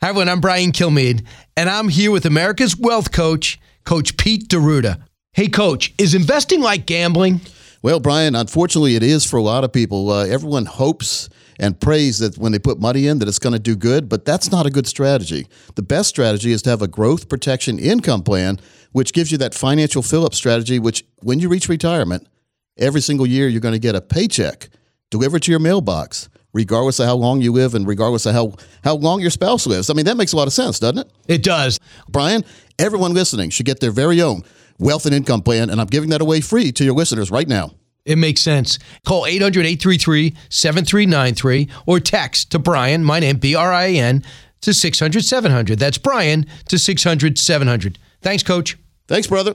Hi, everyone. I'm Brian Kilmeade, and I'm here with America's wealth coach, Coach Pete D'Arruda. Hey, Coach, is investing like gambling? Well, Brian, unfortunately, it is for a lot of people. Uh, everyone hopes and prays that when they put money in that it's going to do good, but that's not a good strategy. The best strategy is to have a growth protection income plan, which gives you that financial fill-up strategy. Which, when you reach retirement, every single year you're going to get a paycheck delivered to your mailbox regardless of how long you live and regardless of how, how long your spouse lives. I mean, that makes a lot of sense, doesn't it? It does. Brian, everyone listening should get their very own wealth and income plan, and I'm giving that away free to your listeners right now. It makes sense. Call 800 833 7393 or text to Brian, my name, B R I N, to 600 700. That's Brian to 600 700. Thanks, Coach. Thanks, brother.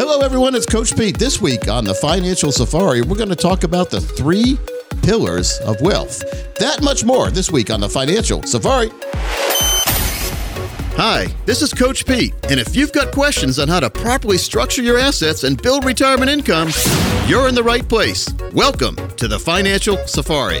Hello, everyone. It's Coach Pete. This week on the Financial Safari, we're going to talk about the three pillars of wealth. That much more this week on the Financial Safari. Hi, this is Coach Pete, and if you've got questions on how to properly structure your assets and build retirement income, you're in the right place. Welcome to the Financial Safari.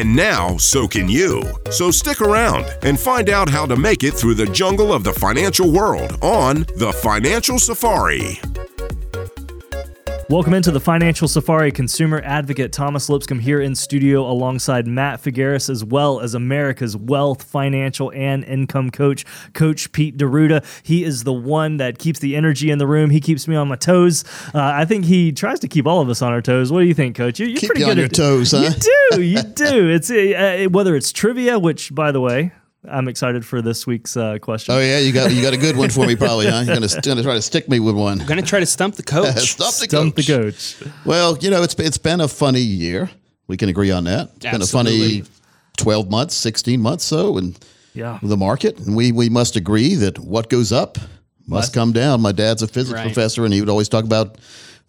now so can you. So stick around and find out how to make it through the jungle of the financial world on The Financial Safari. Welcome into the Financial Safari. Consumer advocate Thomas Lipscomb here in studio alongside Matt Figueres, as well as America's wealth, financial, and income coach, Coach Pete D'Arruda. He is the one that keeps the energy in the room. He keeps me on my toes. Uh, I think he tries to keep all of us on our toes. What do you think, Coach? You're, you're Keep pretty you good on your at toes, huh? You do. You do. It's uh, whether it's trivia, which, by the way, I'm excited for this week's uh, question. Oh yeah, you got you got a good one for me, probably, huh? You're gonna, gonna try to stick me with one. I'm gonna try to stump the coach. Stop the Stump the coach. coach. Well, you know, it's it's been a funny year. We can agree on that. It's been a funny twelve months, sixteen months, so, and Yeah. the market, and we we must agree that what goes up must come down. My dad's a physics Right. professor, and he would always talk about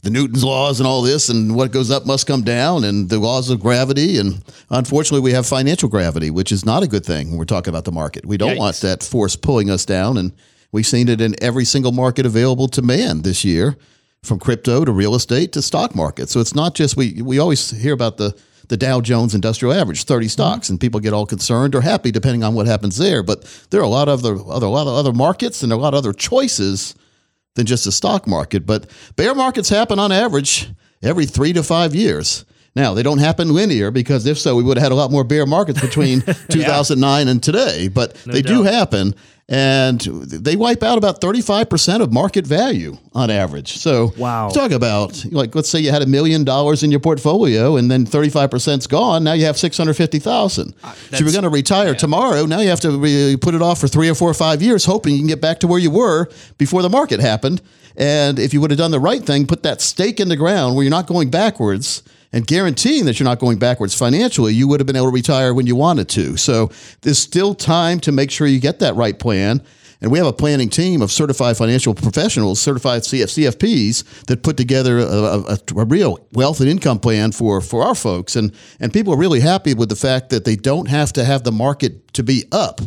the Newton's laws and all this, and what goes up must come down, and the laws of gravity. And unfortunately, we have financial gravity, which is not a good thing when we're talking about the market. We don't want that force pulling us down, and we've seen it in every single market available to man this year, from crypto to real estate to stock market. So it's not just we we always hear about the the Dow Jones Industrial Average, 30 mm-hmm. stocks, and people get all concerned or happy depending on what happens there. But there are a lot of other, other a lot of other markets and a lot of other choices than just the stock market. But bear markets happen on average every three to five years. Now, they don't happen linear because if so, we would have had a lot more bear markets between 2009 and today. But they do happen. And they wipe out about 35% of market value on average. So, Wow. talk about, like, let's say you had a million dollars in your portfolio and then 35%'s gone. Now you have 650,000. Uh, so you're going to retire tomorrow. Now you have to re- put it off for three or four or five years, hoping you can get back to where you were before the market happened. And if you would have done the right thing, put that stake in the ground where you're not going backwards and guaranteeing that you're not going backwards financially, you would have been able to retire when you wanted to. So there's still time to make sure you get that right plan. And we have a planning team of certified financial professionals, certified CF, CFPs, that put together a, a, a real wealth and income plan for, for our folks. And, and people are really happy with the fact that they don't have to have the market to be up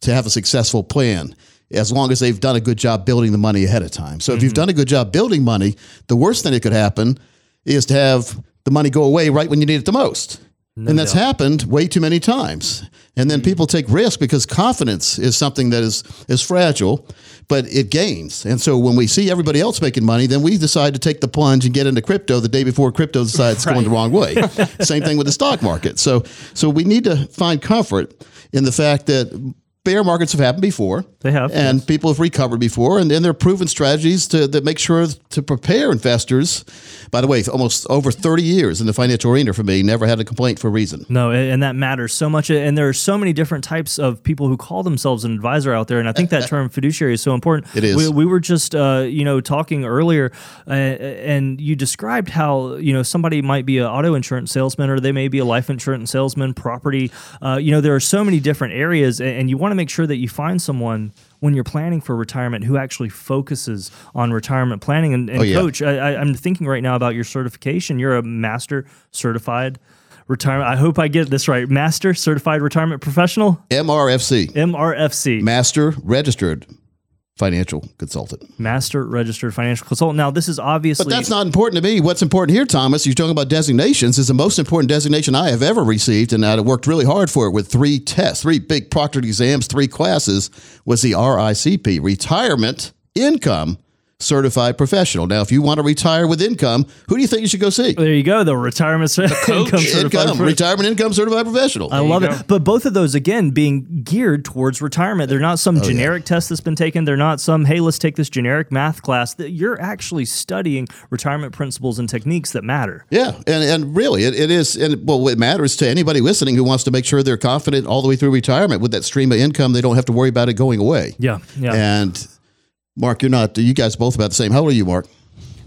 to have a successful plan as long as they've done a good job building the money ahead of time. So if you've mm-hmm. done a good job building money, the worst thing that could happen is to have the money go away right when you need it the most. and that's happened way too many times. And then mm. people take risk because confidence is something that is is fragile, but it gains. And so when we see everybody else making money, then we decide to take the plunge and get into crypto the day before crypto decides it's going the wrong way. Same thing with the stock market. So so we need to find comfort in the fact that bear markets have happened before. They have, and yes. people have recovered before, and then there are proven strategies to that make sure to prepare investors. By the way, almost over 30 years in the financial arena for me, never had a complaint for a reason. No, and that matters so much. And there are so many different types of people who call themselves an advisor out there. And I think that term fiduciary is so important. It is. We, we were just, uh, you know, talking earlier, uh, and you described how you know somebody might be an auto insurance salesman, or they may be a life insurance salesman, property. Uh, you know, there are so many different areas, and you want to make sure that you find someone. When you're planning for retirement, who actually focuses on retirement planning? And, and Oh, yeah. coach, I, I, I'm thinking right now about your certification. You're a master certified retirement. I hope I get this right. Master certified retirement professional, MRFC, MRFC, Master Registered Financial Consultant. master registered financial consultant. Now, this is obviously But that's not important to me. What's important here, Thomas, you're talking about designations, is the most important designation I have ever received, and I worked really hard for it with three tests, three big proctored exams, three classes, was the RICP, Retirement Income Certified Professional. Now, if you want to retire with income, who do you think you should go see? There you go. The retirement cer- income certified. Income, Retirement Income Certified Professional. I love it. But both of those, again, being geared towards retirement. They're not Oh, some generic test that's been taken. They're not some, hey, let's take this generic math class. That You're actually studying retirement principles and techniques that matter. Yeah, and and really, it, it is. And well, it matters to anybody listening who wants to make sure they're confident all the way through retirement with that stream of income. They don't have to worry about it going away. Yeah. Yeah. And Mark, you're not. You guys both about the same. How old are you, Mark?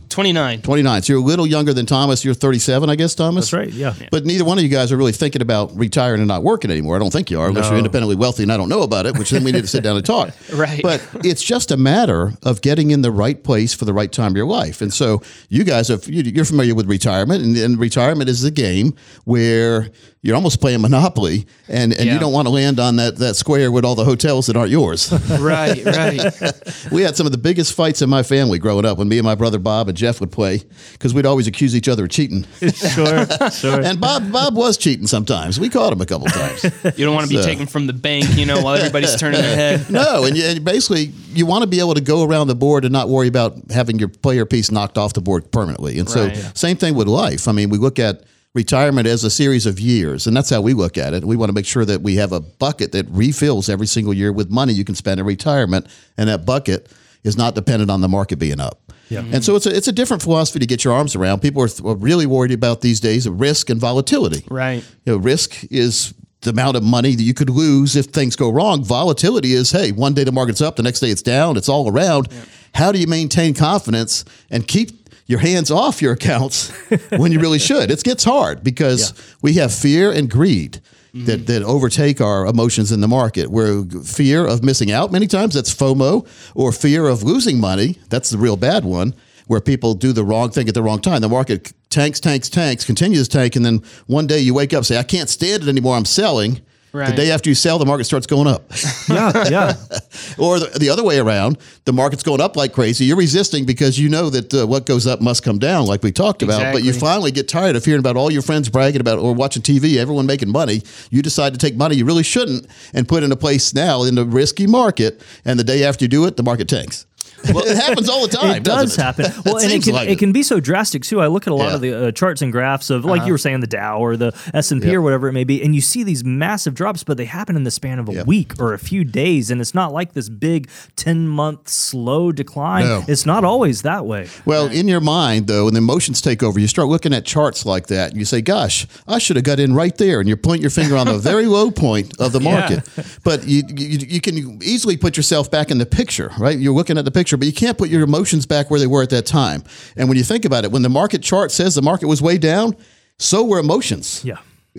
29. 29. So you're a little younger than Thomas. You're 37, I guess, Thomas. That's right. Yeah. But neither one of you guys are really thinking about retiring and not working anymore. I don't think you are, unless you're independently wealthy and I don't know about it, which then we need to sit down and talk. Right. But it's just a matter of getting in the right place for the right time of your life. And so you guys, have, you- you're familiar with retirement, and, and retirement is a game where you're almost playing Monopoly, and, and you don't want to land on that, that square with all the hotels that aren't yours. right, right. we had some of the biggest fights in my family growing up when me and my brother Bob and Jeff would play because we'd always accuse each other of cheating. sure. Sure. And Bob Bob was cheating sometimes. We caught him a couple times. You don't want to be taken from the bank, you know, while everybody's turning their head. no, and, you, and basically you want to be able to go around the board and not worry about having your player piece knocked off the board permanently. And so Right. same thing with life. I mean, we look at retirement as a series of years, and that's how we look at it. We want to make sure that we have a bucket that refills every single year with money you can spend in retirement, and that bucket is not dependent on the market being up. Yeah. And so it's a, it's a different philosophy to get your arms around. People are, th- are really worried about these days of risk and volatility. Right. You know, risk is the amount of money that you could lose if things go wrong. Volatility is, hey, one day the market's up, the next day it's down, it's all around. How do you maintain confidence and keep your hands off your accounts when you really should? It gets hard because we have fear and greed. Mm-hmm. That, that overtake our emotions in the market. Where fear of missing out many times that's FOMO, or fear of losing money that's the real bad one. Where people do the wrong thing at the wrong time. The market tanks, tanks, tanks, continues to tank, and then one day you wake up and say, "I can't stand it anymore. I'm selling." The day after you sell, the market starts going up. yeah. Yeah. or the, the other way around, the market's going up like crazy. You're resisting because you know that uh, what goes up must come down, like we talked about. But you finally get tired of hearing about all your friends bragging about or watching TV, everyone making money. You decide to take money you really shouldn't and put in a place now in the risky market. And the day after you do it, the market tanks. It happens all the time. it does doesn't happen. Well, and it can like it. can be so drastic too. I look at a lot Yeah. of the uh, charts and graphs of, like you were saying, the Dow or the S and P or whatever it may be, and you see these massive drops, but they happen in the span of a Yep. week or a few days, and it's not like this big ten month slow decline. No. It's not always that way. Well, in your mind, though, when the emotions take over, you start looking at charts like that, and you say, "Gosh, I should have got in right there," and you point your finger on the very low point of the market. But you, you you can easily put yourself back in the picture, right? You're looking at the picture, but you can't put your emotions back where they were at that time. And when you think about it, when the market chart says the market was way down, so were emotions Yeah.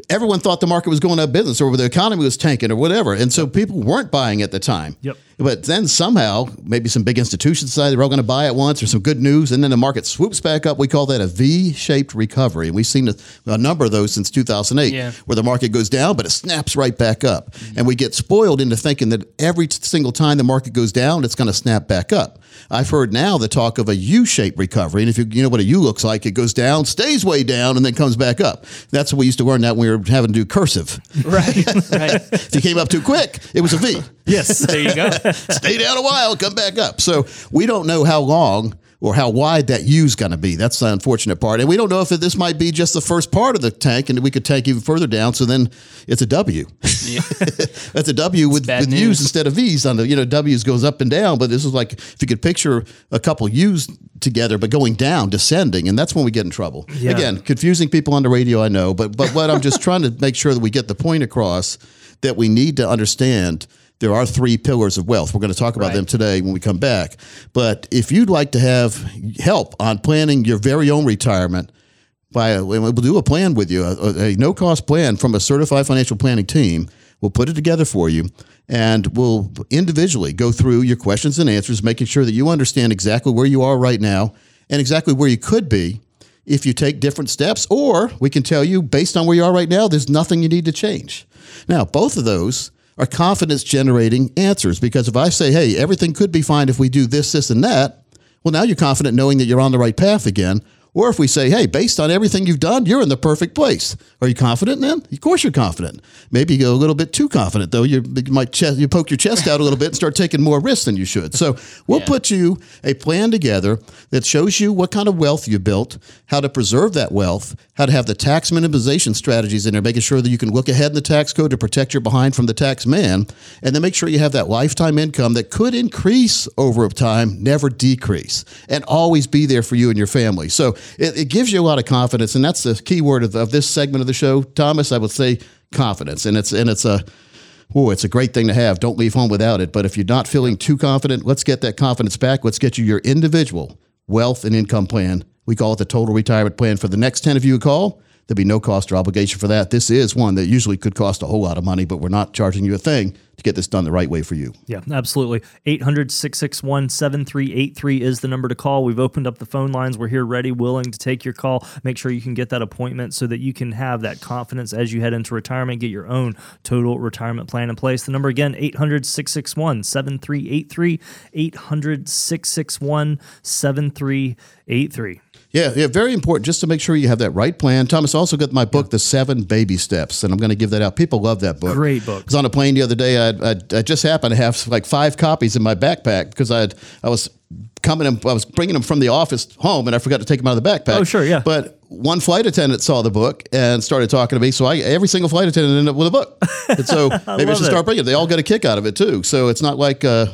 everyone thought the market was going out of business or the economy was tanking or whatever. And so people weren't buying at the time. Yep. But then somehow, maybe some big institutions decided they're all going to buy at once or some good news. And then the market swoops back up. We call that a V shaped recovery. And we've seen a, a number of those since 2008 Yeah. where the market goes down, but it snaps right back up. Mm-hmm. And we get spoiled into thinking that every single time the market goes down, it's going to snap back up. I've heard now the talk of a U-shaped recovery, and if you, you know what a U looks like, it goes down, stays way down, and then comes back up. That's what we used to learn that when we were having to do cursive. Right, right. if you came up too quick, it was a V. Yes. There you go. Stay down a while, come back up. So we don't know how long or how wide that U is going to be. That's the unfortunate part. And we don't know if this might be just the first part of the tank and we could tank even further down. So then it's a W. That's a W with, with. U's instead of V's on the, you know, W's goes up and down. But this is like if you could picture a couple U's together, but going down, descending. And that's when we get in trouble. Yeah. Again, confusing people on the radio, I know. But, but what I'm just trying to make sure that we get the point across that we need to understand there are three pillars of wealth. We're going to talk about Right. them today when we come back. But if you'd like to have help on planning your very own retirement, by a, we'll do a plan with you, a, a no cost plan from a certified financial planning team. We'll put it together for you and we'll individually go through your questions and answers, making sure that you understand exactly where you are right now and exactly where you could be if you take different steps. Or we can tell you, based on where you are right now, there's nothing you need to change. Now, both of those are confidence generating answers because if I say, hey, everything could be fine if we do this, this, and that, well, now you're confident knowing that you're on the right path again. Or if we say, hey, based on everything you've done, you're in the perfect place. Are you confident then? Of course you're confident. Maybe you go a little bit too confident, though. You, might chest, you poke your chest out a little bit and start taking more risks than you should. So we'll put you a plan together that shows you what kind of wealth you built, how to preserve that wealth, how to have the tax minimization strategies in there, making sure that you can look ahead in the tax code to protect your behind from the tax man, and then make sure you have that lifetime income that could increase over time, never decrease, and always be there for you and your family. So it, it gives you a lot of confidence, and that's the key word of, of this segment of the show, Thomas. I would say confidence, and it's and it's a Oh, it's a great thing to have. Don't leave home without it. But if you're not feeling too confident, let's get that confidence back. Let's get you your individual wealth and income plan. We call it the total retirement plan. For the next 10 of you who call, there'll be no cost or obligation for that. This is one that usually could cost a whole lot of money, but we're not charging you a thing to get this done the right way for you. Yeah, absolutely. 800 661 7383 is the number to call. We've opened up the phone lines. We're here ready, willing to take your call. Make sure you can get that appointment so that you can have that confidence as you head into retirement, get your own total retirement plan in place. The number again, 800 661 7383. 800 661 7383. Yeah, yeah, very important just to make sure you have that right plan. Thomas also got my book, The Seven Baby Steps, and I'm going to give that out. People love that book. Great book. I was on a plane the other day. I, I, I just happened to have like five copies in my backpack because I I was coming, in, I was bringing them from the office home, and I forgot to take them out of the backpack. Oh, sure, yeah. But one flight attendant saw the book and started talking to me. So I, every single flight attendant ended up with a book. And so maybe I, should start bringing it. They all get a kick out of it too. So it's not like, uh,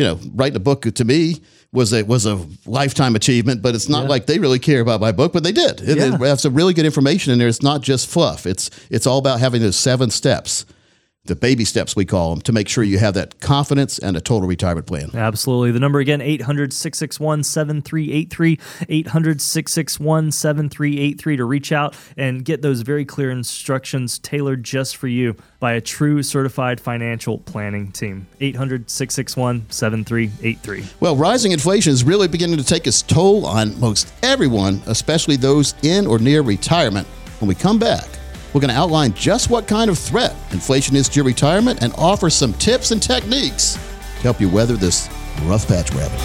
you know, writing a book to me was a was a lifetime achievement, but it's not like they really care about my book, but they did. It, Yeah. it has some really good information in there. It's not just fluff. It's it's all about having those seven steps, the baby steps we call them, to make sure you have that confidence and a total retirement plan. Absolutely. The number again, 800 661 7383. 800 661 7383 to reach out and get those very clear instructions tailored just for you by a true certified financial planning team. 800 661 7383. Well, rising inflation is really beginning to take its toll on most everyone, especially those in or near retirement. When we come back, we're going to outline just what kind of threat inflation is to your retirement and offer some tips and techniques to help you weather this rough patch rabbit.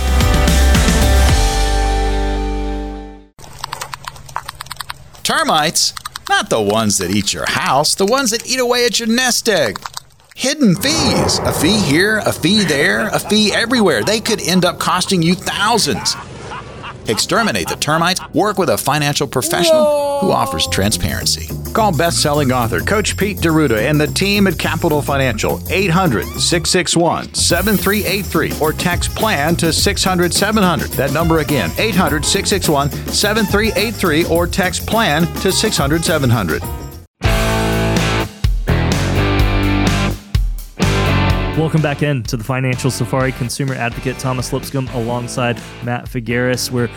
Termites? Not the ones that eat your house, the ones that eat away at your nest egg. Hidden fees. A fee here, a fee there, a fee everywhere. They could end up costing you thousands. Exterminate the termites. Work with a financial professional who offers transparency. Call best-selling author Coach Pete D'Arruda and the team at Capital Financial 800-661-7383 or text plan to 600-700. That number again 800-661-7383 or text plan to 600-700. Welcome back in to the Financial Safari. Consumer advocate Thomas Lipscomb alongside Matt Figueres. We're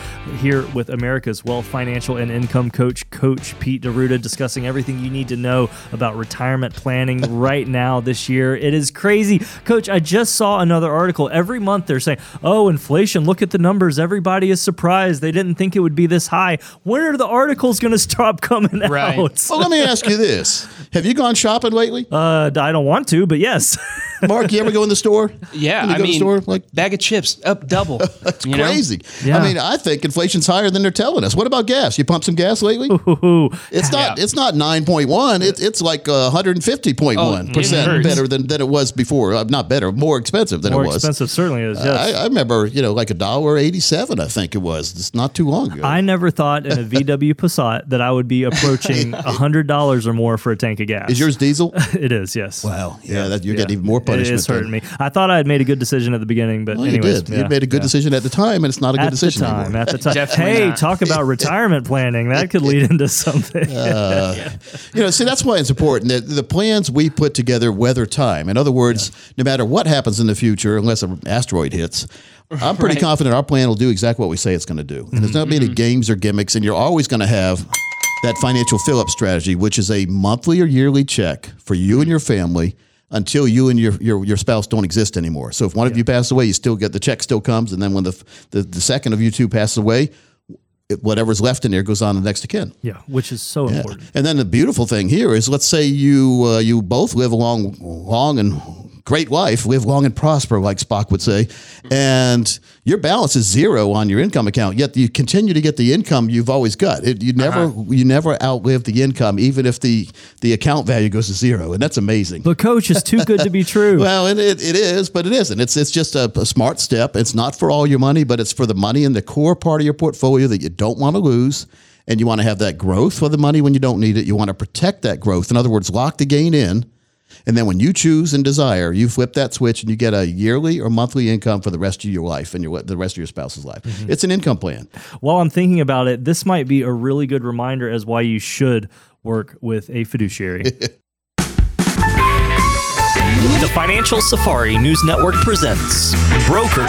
here with America's Wealth Financial and Income Coach, Coach Pete D'Arruda, discussing everything you need to know about retirement planning right now this year. It is crazy. Coach, I just saw another article. Every month they're saying, oh, inflation, look at the numbers. Everybody is surprised. They didn't think it would be this high. When are the articles going to stop coming Right. out? Well, let me ask you this: Have you gone shopping lately? Uh, I don't want to, but yes. Mark, Mark, you ever go in the store? Yeah, you I go to mean, the store, like bag of chips up double. That's you know? crazy. Yeah. I mean, I think inflation's higher than they're telling us. What about gas? You pump some gas lately? Ooh, It's not. Yeah. It's not nine point one. It's it's like one hundred and fifty point one Oh, it percent hurts. better than, than it was before. Uh, not better, more expensive than more it was. More expensive certainly is. Yes. I, I remember, you know, like a dollar eighty seven. I think it was. It's not too long ago. I never thought in a VW Passat that I would be approaching hundred dollars or more for a tank of gas. Is yours diesel? It is, yes. Wow. Yeah, that, you're Yeah. getting even more punishment. It is than- hurting me. I thought I had made a good decision at the beginning, but Well, you did. yeah, you made a good yeah. decision at the time, and it's not a good At the decision time, anymore. at the time. Hey, not. talk about retirement planning. That could lead into something. Uh, you know, see, that's why it's important that the plans we put together weather time. In other words, no matter what happens in the future, unless an asteroid hits, I'm pretty Right. confident our plan will do exactly what we say it's going to do. And there's not mm-hmm. many mm-hmm. games or gimmicks, and you're always going to have that financial fill up strategy, which is a monthly or yearly check for you and mm-hmm. your family until you and your, your, your spouse don't exist anymore. So if one of you passes away, you still get the check still comes, and then when the, the, the second of you two passes away, it, whatever's left in there goes on to the next of kin. yeah, which is so important. And then the beautiful thing here is, let's say you uh, you both live a long, long and great life, live long and prosper, like Spock would say, and your balance is zero on your income account. Yet you continue to get the income you've always got. It, you never uh-huh. you never outlive the income, even if the the account value goes to zero, and that's amazing. But coach, it's too good to be true. Well, it, it, it is, but it isn't. It's it's just a, a smart step. It's not for all your money, but it's for the money in the core part of your portfolio that you don't want to lose. And you want to have that growth for the money when you don't need it. You want to protect that growth. In other words, lock the gain in. And then when you choose and desire, you flip that switch and you get a yearly or monthly income for the rest of your life and your, the rest of your spouse's life. Mm-hmm. It's an income plan. While I'm thinking about it, this might be a really good reminder as why you should work with a fiduciary. The Financial Safari News Network presents Brokers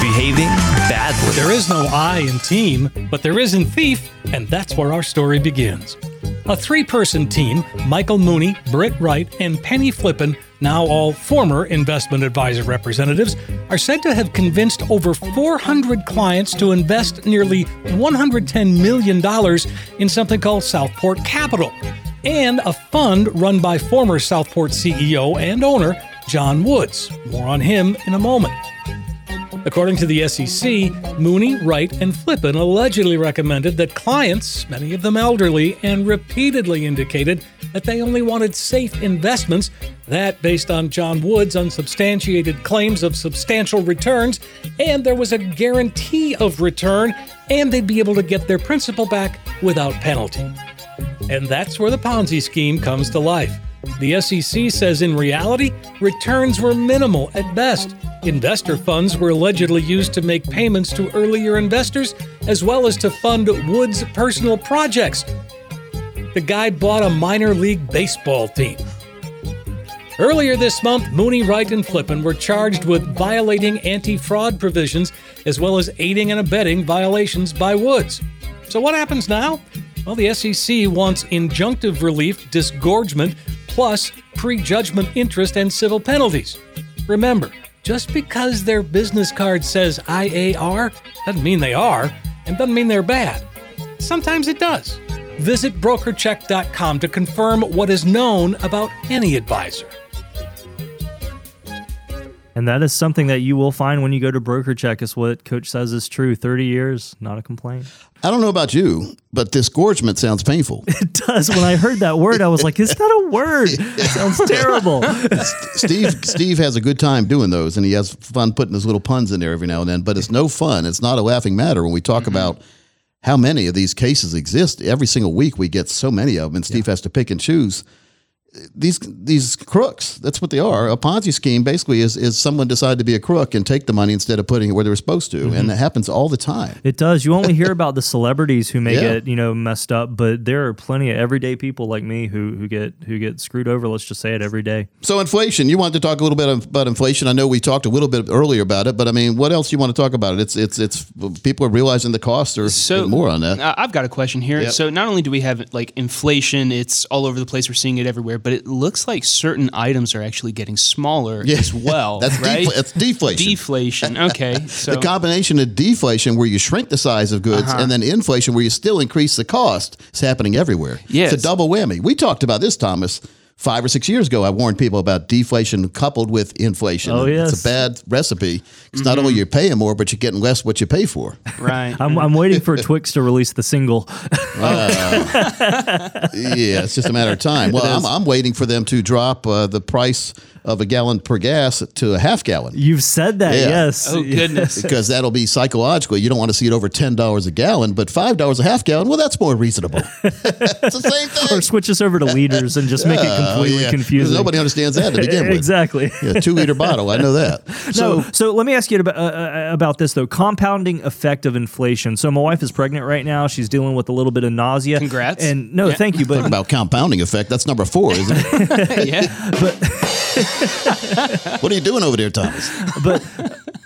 Behaving Badly. There is no I in team, but there is in thief, and that's where our story begins. A three person team, Michael Mooney, Britt Wright, and Penny Flippin, now all former investment advisor representatives, are said to have convinced over 400 clients to invest nearly $110 million in something called Southport Capital, and a fund run by former Southport CEO and owner John Woods. More on him in a moment. According to the SEC, Mooney, Wright, and Flippin allegedly recommended that clients, many of them elderly, and repeatedly indicated that they only wanted safe investments, that based on John Wood's unsubstantiated claims of substantial returns, and there was a guarantee of return, and they'd be able to get their principal back without penalty. And that's where the Ponzi scheme comes to life. The SEC says in reality, returns were minimal at best. Investor funds were allegedly used to make payments to earlier investors, as well as to fund Wood's personal projects. The guy bought a minor league baseball team. Earlier this month, Mooney, Wright, and Flippin were charged with violating anti fraud provisions as well as aiding and abetting violations by Woods. So, what happens now? Well, the SEC wants injunctive relief, disgorgement, plus prejudgment interest and civil penalties. Remember, just because their business card says IAR doesn't mean they are, and doesn't mean they're bad. Sometimes it does. Visit brokercheck.com to confirm what is known about any advisor. And that is something that you will find when you go to broker check is what coach says is true 30 years not a complaint I don't know about you, but disgorgement sounds painful. it does when i heard that word i was like is that a word it sounds terrible Steve Steve has a good time doing those, and he has fun putting his little puns in there every now and then. But it's no fun. It's not a laughing matter when we talk mm-hmm. about how many of these cases exist. Every single week we get so many of them, and Steve has to pick and choose. These these crooks. That's what they are. A Ponzi scheme basically is is someone decided to be a crook and take the money instead of putting it where they were supposed to, and mm-hmm. that happens all the time. It does. You only hear about the celebrities who may Yeah. get, you know, messed up, but there are plenty of everyday people like me who who get who get screwed over. Let's just say it every day. So inflation. You wanted to talk a little bit about inflation. I know we talked a little bit earlier about it, but I mean, what else you want to talk about? It? It's it's it's people are realizing the costs are So more on that. I- I've got a question here. Yep. So not only do we have like inflation, it's all over the place. We're seeing it everywhere, but it looks like certain items are actually getting smaller Yeah. as well. That's right? defla- that's deflation. Deflation. Okay. So the combination of deflation, where you shrink the size of goods, Uh-huh. and then inflation, where you still increase the cost, is happening everywhere. Yes. It's a double whammy. We talked about this, Thomas, five or six years ago, I warned people about deflation coupled with inflation. Oh, yes. It's a bad recipe. It's not only you're paying more, but you're getting less what you pay for. Right. I'm, I'm waiting for Twix to release the single. yeah, it's just a matter of time. Well, I'm, I'm waiting for them to drop uh, the price of a gallon per gas to a half gallon. You've said that, Yeah. yes. oh goodness. because that'll be psychologically. You don't want to see it over ten dollars a gallon, but five dollars a half gallon. Well, that's more reasonable. it's the same thing. Or switch us over to liters and just make it completely yeah. confusing. Nobody understands that to begin with. exactly. Yeah, two liter bottle. I know that. So, So so let me ask you about, uh, uh, about this though. Compounding effect of inflation. So my wife is pregnant right now. She's dealing with a little bit of nausea. Congrats. And no, Yeah. thank you. But about compounding effect. That's number four, isn't it? yeah. what are you doing over there, Thomas? but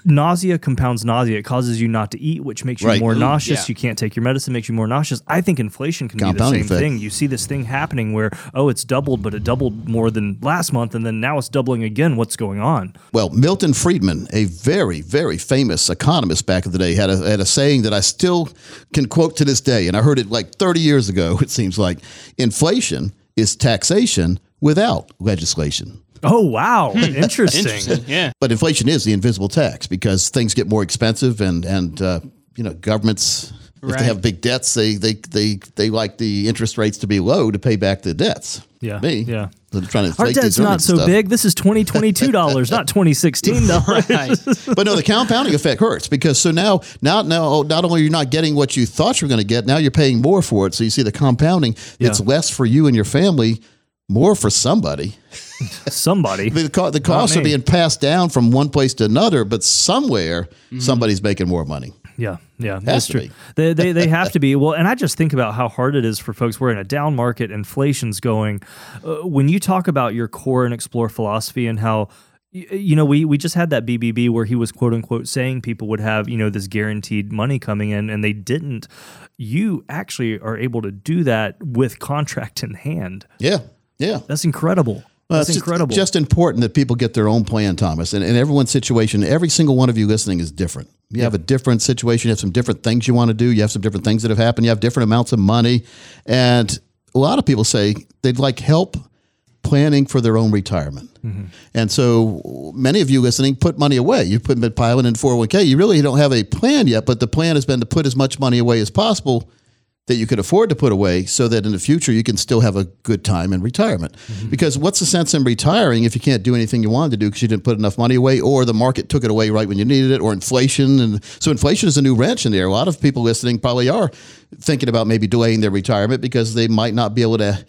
nausea compounds nausea. It causes you not to eat, which makes you Right. more Ooh, nauseous. yeah. You can't take your medicine, makes you more nauseous. I think inflation can Compounding be the same effect. thing. You see this thing happening where oh, it's doubled, but it doubled more than last month, and then now it's doubling again. What's going on? Well, Milton Friedman, a very, very famous economist back in the day, had a, had a saying that I still can quote to this day, and I heard it like 30 years ago, it seems like. Inflation is taxation without legislation. Oh wow, interesting. Interesting. Yeah. But inflation is the invisible tax because things get more expensive, and and uh, you know governments if Right. they have big debts, they they they they like the interest rates to be low to pay back the debts. Yeah, me. yeah. So they're trying to Our debt's these not so stuff. big. This is twenty twenty two dollars, not twenty sixteen dollars. But no, the compounding effect hurts because so now now now not only you're not getting what you thought you were going to get, now you're paying more for it. So you see the compounding. It's less for you and your family, more for somebody. Somebody. The, co- the costs are being passed down from one place to another, but somewhere somebody's making more money. Yeah, yeah, that's true. They, they they have to be. Well, and I just think about how hard it is for folks. We're in a down market, inflation's going. Uh, when you talk about your core and explore philosophy and how. You know, we, we just had that BBB where he was quote unquote saying people would have, you know, this guaranteed money coming in and they didn't. You actually are able to do that with contract in hand. Yeah, yeah. That's incredible. Well, That's it's incredible. Just, important that people get their own plan, Thomas. And in everyone's situation, every single one of you listening is different. You have a different situation. You have some different things you want to do. You have some different things that have happened. You have different amounts of money. And a lot of people say they'd like help planning for their own retirement. Mm-hmm. And so many of you listening put money away. You put been piling in 401k. You really don't have a plan yet, but the plan has been to put as much money away as possible that you could afford to put away so that in the future you can still have a good time in retirement. Mm-hmm. Because what's the sense in retiring if you can't do anything you wanted to do because you didn't put enough money away or the market took it away right when you needed it or inflation and so inflation is a new wrench in there. A lot of people listening probably are thinking about maybe delaying their retirement because they might not be able to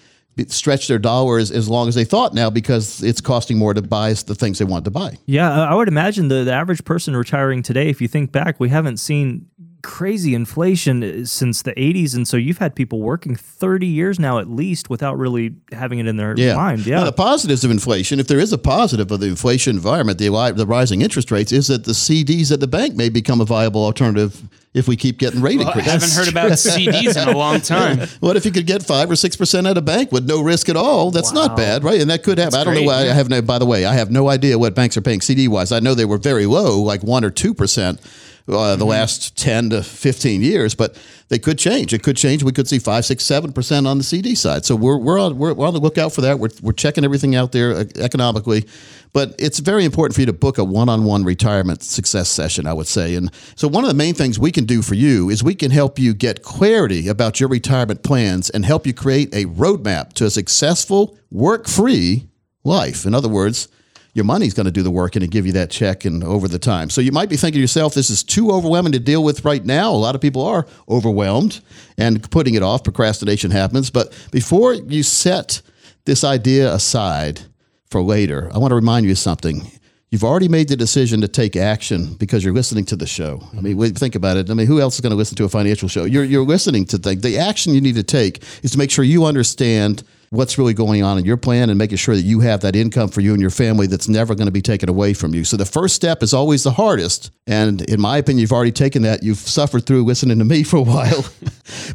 stretch their dollars as long as they thought now because it's costing more to buy the things they want to buy. Yeah, I would imagine the, the average person retiring today, if you think back, we haven't seen crazy inflation uh, since the 80s. And so you've had people working 30 years now at least without really having it in their Yeah. mind. Now, Yeah. the positives of inflation, if there is a positive of the inflation environment, the, the rising interest rates, is that the CDs at the bank may become a viable alternative if we keep getting rate Well, I haven't heard about CDs in a long time. What if you could get five or six percent at a bank with no risk at all? That's not bad, right? And that could happen. I don't know great, why. I have no. By the way, I have no idea what banks are paying CD wise. I know they were very low, like one or two percent. Uh, Mm-hmm. the last 10 to 15 years, but they could change. It could change. We could see five, six, seven percent on the CD side. So we're, we're, on, we're, we're on the lookout for that. We're, we're checking everything out there uh, economically, but it's very important for you to book a one-on-one retirement success session, I would say. And so one of the main things we can do for you is we can help you get clarity about your retirement plans and help you create a roadmap to a successful, work-free life. In other words, your money's going to do the work and to give you that check and over the time. So you might be thinking to yourself, this is too overwhelming to deal with right now. A lot of people are overwhelmed and putting it off. Procrastination happens. But before you set this idea aside for later, I want to remind you of something. You've already made the decision to take action because you're listening to the show. I mean, think about it. I mean, who else is going to listen to a financial show? You're, you're listening to things. The action you need to take is to make sure you understand what's really going on in your plan and making sure that you have that income for you and your family that's never going to be taken away from you. So the first step is always the hardest. And in my opinion, you've already taken that. You've suffered through listening to me for a while.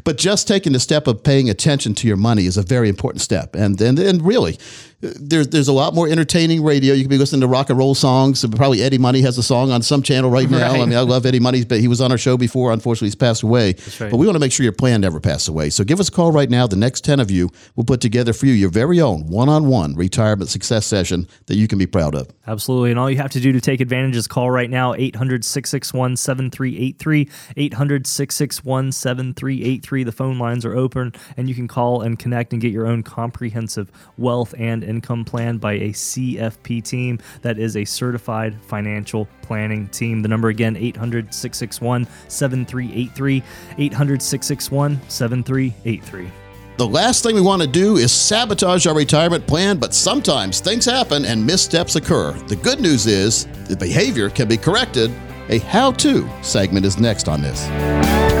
but just taking the step of paying attention to your money is a very important step. And then and really, there's there's a lot more entertaining radio. You can be listening to rock and roll songs. Probably Eddie Money has a song on some channel right now. I mean, I love Eddie Money, but he was on our show before. Unfortunately, he's passed away. right. But we want to make sure your plan never passes away. So give us a call right now. The next ten of you will put together for you your very own one-on-one retirement success session that you can be proud of. Absolutely. And all you have to do to take advantage is call right now 800 661 7383. 800 661 7383. The phone lines are open and you can call and connect and get your own comprehensive wealth and income plan by a CFP team that is a certified financial planning team. The number again 800 661 7383. 800 661 7383. The last thing we want to do is sabotage our retirement plan, but sometimes things happen and missteps occur. The good news is the behavior can be corrected. A how to segment is next on this.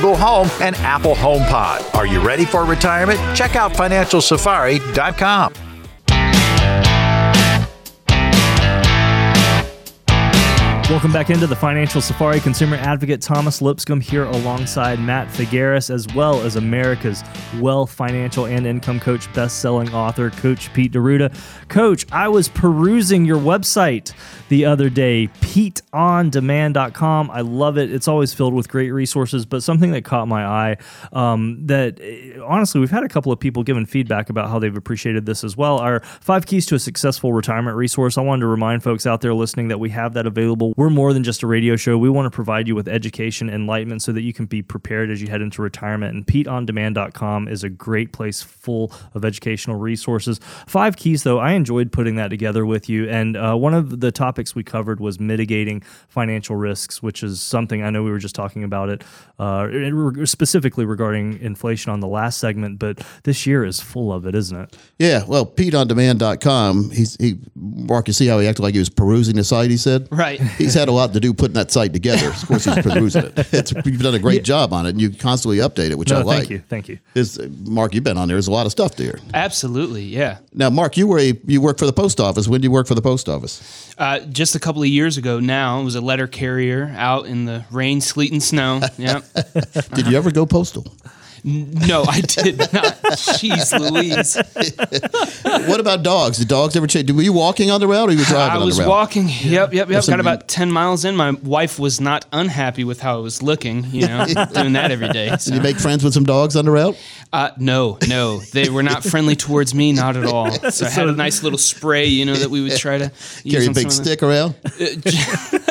Home, and Apple HomePod. Are you ready for retirement? Check out financialsafari.com. Welcome back into the Financial Safari. Consumer advocate Thomas Lipscomb here alongside Matt Figueres, as well as America's wealth, financial, and income coach, best-selling author, Coach Pete D'Arruda. Coach, I was perusing your website the other day, PeteOnDemand.com. I love it. It's always filled with great resources, but something that caught my eye um, that eh, honestly, we've had a couple of people giving feedback about how they've appreciated this as well. Our five keys to a successful retirement resource. I wanted to remind folks out there listening that we have that available. We're more than just a radio show. We want to provide you with education, enlightenment, so that you can be prepared as you head into retirement. And PeteOnDemand.com is a great place full of educational resources. Five keys, though, I enjoyed putting that together with you. And uh, one of the topics we covered was mitigating financial risks, which is something I know we were just talking about it uh, specifically regarding inflation on the last segment, but this year is full of it, isn't it? Yeah, well, PeteOnDemand.com, he's, he, Mark, you see how he acted like he was perusing the site, he said? Right. He's had a lot to do putting that site together. Of course, he's perusing it. It's, you've done a great job on it, and you constantly update it, which I No, like. thank you, thank you. Is, Mark, you've been on there. There's a lot of stuff there. Absolutely, yeah. Now, Mark, you were a, you worked for the post office. When did you work for the post office? Uh, just a couple of years ago now, it was a letter carrier out in the rain, sleet, and snow. Yep. Did you ever go postal? No, I did not. Jeez Louise. what about dogs? Did dogs ever change? Were you walking on the route or were you were driving I on was the route? walking. Yep, yep, yep. some- Got about 10 miles in. My wife was not unhappy with how I was looking, you know, doing that every day. Did you make friends with some dogs on the route? Uh, no, no, they were not friendly towards me, not at all. So I had a nice little spray, you know, that we would try to use Carry a big some the- stick around?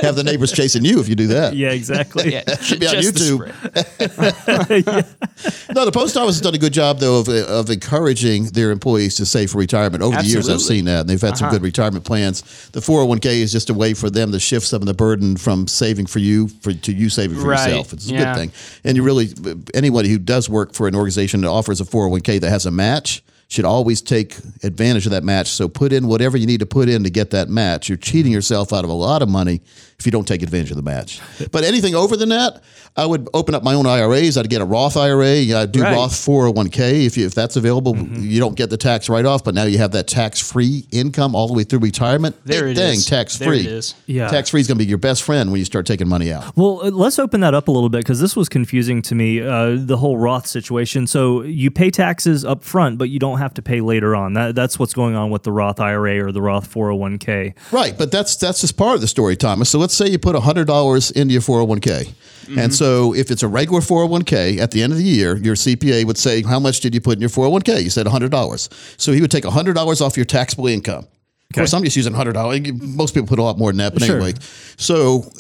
Have the neighbors chasing you if you do that. Yeah, exactly. Yeah, j- be on just the YouTube. spray. No, the post office has done a good job though of, of encouraging their employees to save for retirement. Over the years, I've seen that, and they've had some uh-huh. good retirement plans. The four hundred one k is just a way for them to shift some of the burden from saving for you for to you saving for Right, yourself. It's a yeah. good thing, and you really anybody who does work for an organization that offers a four hundred one k that has a match. Should always take advantage of that match. So put in whatever you need to put in to get that match. You're cheating yourself out of a lot of money if you don't take advantage of the match. But anything over than that, I would open up my own IRAs. I'd get a Roth IRA. I'd do Right. Roth 401k if you, if that's available. You don't get the tax write off, but now you have that tax free income all the way through retirement. There Big it thing, is. Tax free. it is. Yeah. tax free is going to be your best friend when you start taking money out. Well, uh, let's open that up a little bit because this was confusing to me. Uh, the whole Roth situation. So you pay taxes up front, but you don't have to pay later on. That, that's what's going on with the Roth IRA or the Roth 401k. Right, but that's that's just part of the story, Thomas. So let's say you put hundred dollars into your four hundred one k, and so if it's a regular four hundred one k, at the end of the year, your CPA would say, "How much did you put in your four hundred one k?" You said hundred dollars. So he would take hundred dollars off your taxable income. Of course, I'm just using hundred dollars. Most people put a lot more than that, but Sure. anyway. So.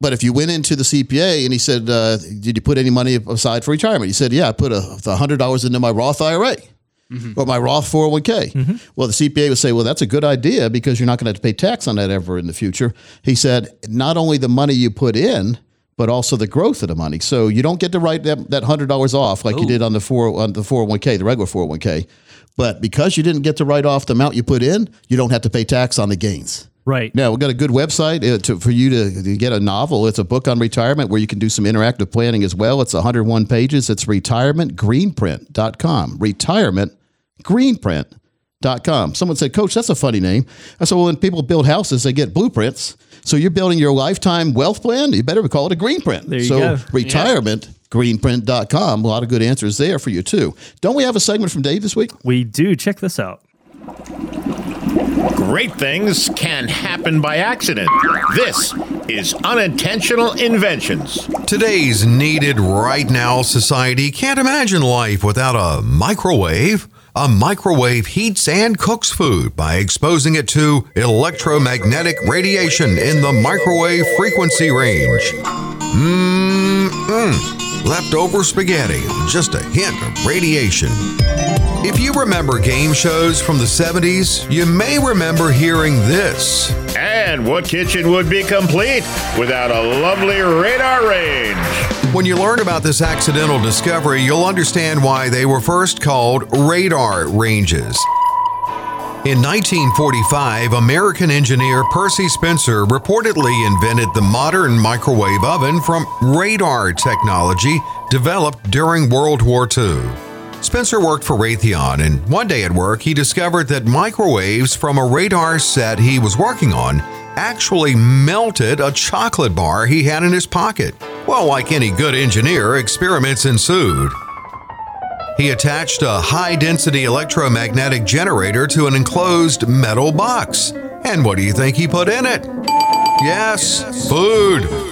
But if you went into the CPA and he said, uh, "Did you put any money aside for retirement?" You said, "Yeah, I put a hundred dollars into my Roth IRA." Or my Roth 401k. Well, the CPA would say, well, that's a good idea because you're not going to have to pay tax on that ever in the future. He said, not only the money you put in, but also the growth of the money. So you don't get to write that, that hundred dollars off like you did on the four on the four hundred one k, the regular four hundred one k. But because you didn't get to write off the amount you put in, you don't have to pay tax on the gains. Right. Now, we've got a good website uh, to, for you to, to get a novel. It's a book on retirement where you can do some interactive planning as well. It's 101 pages. It's retirementgreenprint.com. Retirementgreenprint.com. Someone said, Coach, that's a funny name. I said, well, when people build houses, they get blueprints. So you're building your lifetime wealth plan. You better call it a green print. There you so go. retirementgreenprint.com. A lot of good answers there for you, too. Don't we have a segment from Dave this week? We do. Check this out. Great things can happen by accident. This is Unintentional Inventions. Today's needed right now society can't imagine life without a microwave. A microwave heats and cooks food by exposing it to electromagnetic radiation in the microwave frequency range. Mmm, leftover spaghetti, just a hint of radiation. If you remember game shows from the 70s, you may remember hearing this. And what kitchen would be complete without a lovely radar range? When you learn about this accidental discovery, you'll understand why they were first called radar ranges. In 1945, American engineer Percy Spencer reportedly invented the modern microwave oven from radar technology developed during World War II. Spencer worked for Raytheon, and one day at work, he discovered that microwaves from a radar set he was working on actually melted a chocolate bar he had in his pocket. Well, like any good engineer, experiments ensued. He attached a high density electromagnetic generator to an enclosed metal box. And what do you think he put in it? Yes, food.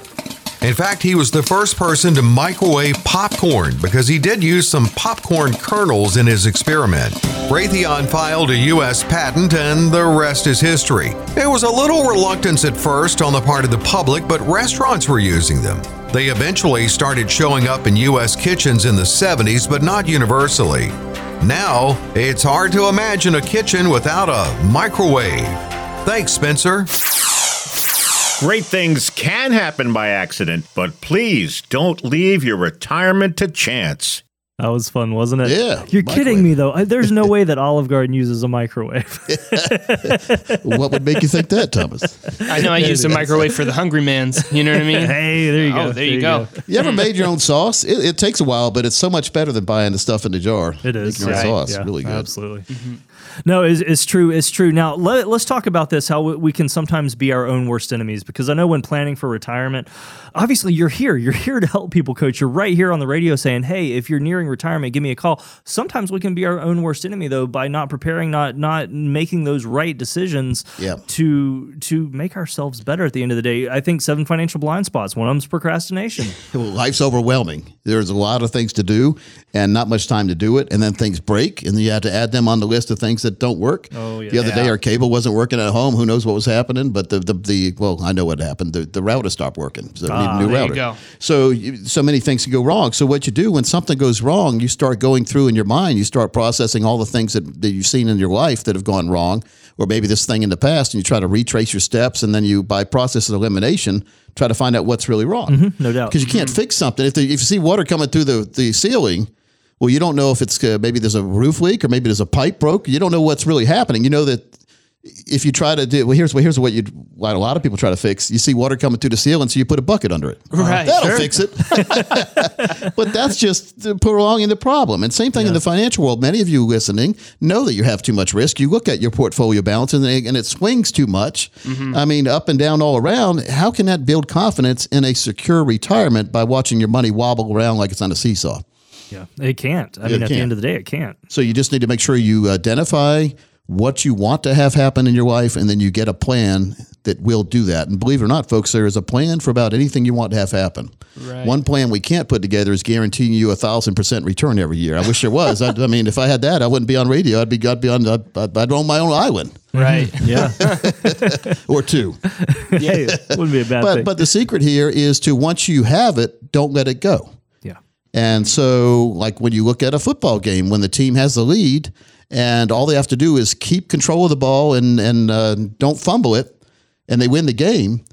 In fact, he was the first person to microwave popcorn because he did use some popcorn kernels in his experiment. Raytheon filed a U.S. patent, and the rest is history. There was a little reluctance at first on the part of the public, but restaurants were using them. They eventually started showing up in U.S. kitchens in the 70s, but not universally. Now, it's hard to imagine a kitchen without a microwave. Thanks, Spencer. Great things can happen by accident, but please don't leave your retirement to chance. That was fun, wasn't it? Yeah, You're microwave. kidding me, though. There's no way that Olive Garden uses a microwave. what would make you think that, Thomas? I know I use a microwave for the hungry man's. You know what I mean? hey, there you Oh, go. there you go. You ever made your own sauce? It, it takes a while, but it's so much better than buying the stuff in the jar. It is. Making your own Right. sauce. Yeah, really good. Absolutely. Mm-hmm. No, it's, it's true. It's true. Now, let, let's talk about this how we- we can sometimes be our own worst enemies because I know when planning for retirement, obviously you're here. You're here to help people, coach. You're right here on the radio saying, hey, if you're nearing retirement, give me a call. Sometimes we can be our own worst enemy, though, by not preparing, not not making those right decisions Yeah. to to make ourselves better at the end of the day. I think seven financial blind spots. One of them's procrastination. Well, life's overwhelming. There's a lot of things to do and not much time to do it. And then things break, and you have to add them on the list of things that don't work. Oh, yeah. The other day, our cable wasn't working at home. Who knows what was happening? But the, the, the well, I know what happened. The, the router stopped working. So we need ah, a new you router. go. So, you, so many things can go wrong. So, what you do when something goes wrong, you start going through in your mind, you start processing all the things that, that you've seen in your life that have gone wrong, or maybe this thing in the past, and you try to retrace your steps. And then you, by process of elimination, try to find out what's really wrong. Mm-hmm, no doubt. Because you can't mm-hmm. fix something. If, the, if you see water coming through the, the ceiling, well, you don't know if it's uh, maybe there's a roof leak or maybe there's a pipe broke. You don't know what's really happening. You know that if you try to do well, here's well, here's what you what a lot of people try to fix. You see water coming through the ceiling, so you put a bucket under it. Right, that'll sure. fix it. but that's just prolonging the problem. And same thing in the financial world. Many of you listening know that you have too much risk. You look at your portfolio balance and, and it swings too much. I mean, up and down all around. How can that build confidence in a secure retirement by watching your money wobble around like it's on a seesaw? Yeah, it can't. I It mean, at the can't. end of the day, it can't. So you just need to make sure you uh, identify what you want to have happen in your life, and then you get a plan that will do that. And believe it or not, folks, there is a plan for about anything you want to have happen. Right. One plan we can't put together is guaranteeing you a thousand percent return every year. I wish there was. I, I mean, if I had that, I wouldn't be on radio. I'd be I'd be on I'd, I'd own my own island Right. Yeah. or two. hey, wouldn't be a bad But thing. but the secret here is to once you have it, don't let it go. Yeah. And so, like when you look at a football game, when the team has the lead, and all they have to do is keep control of the ball and and uh, don't fumble it, and they win the game.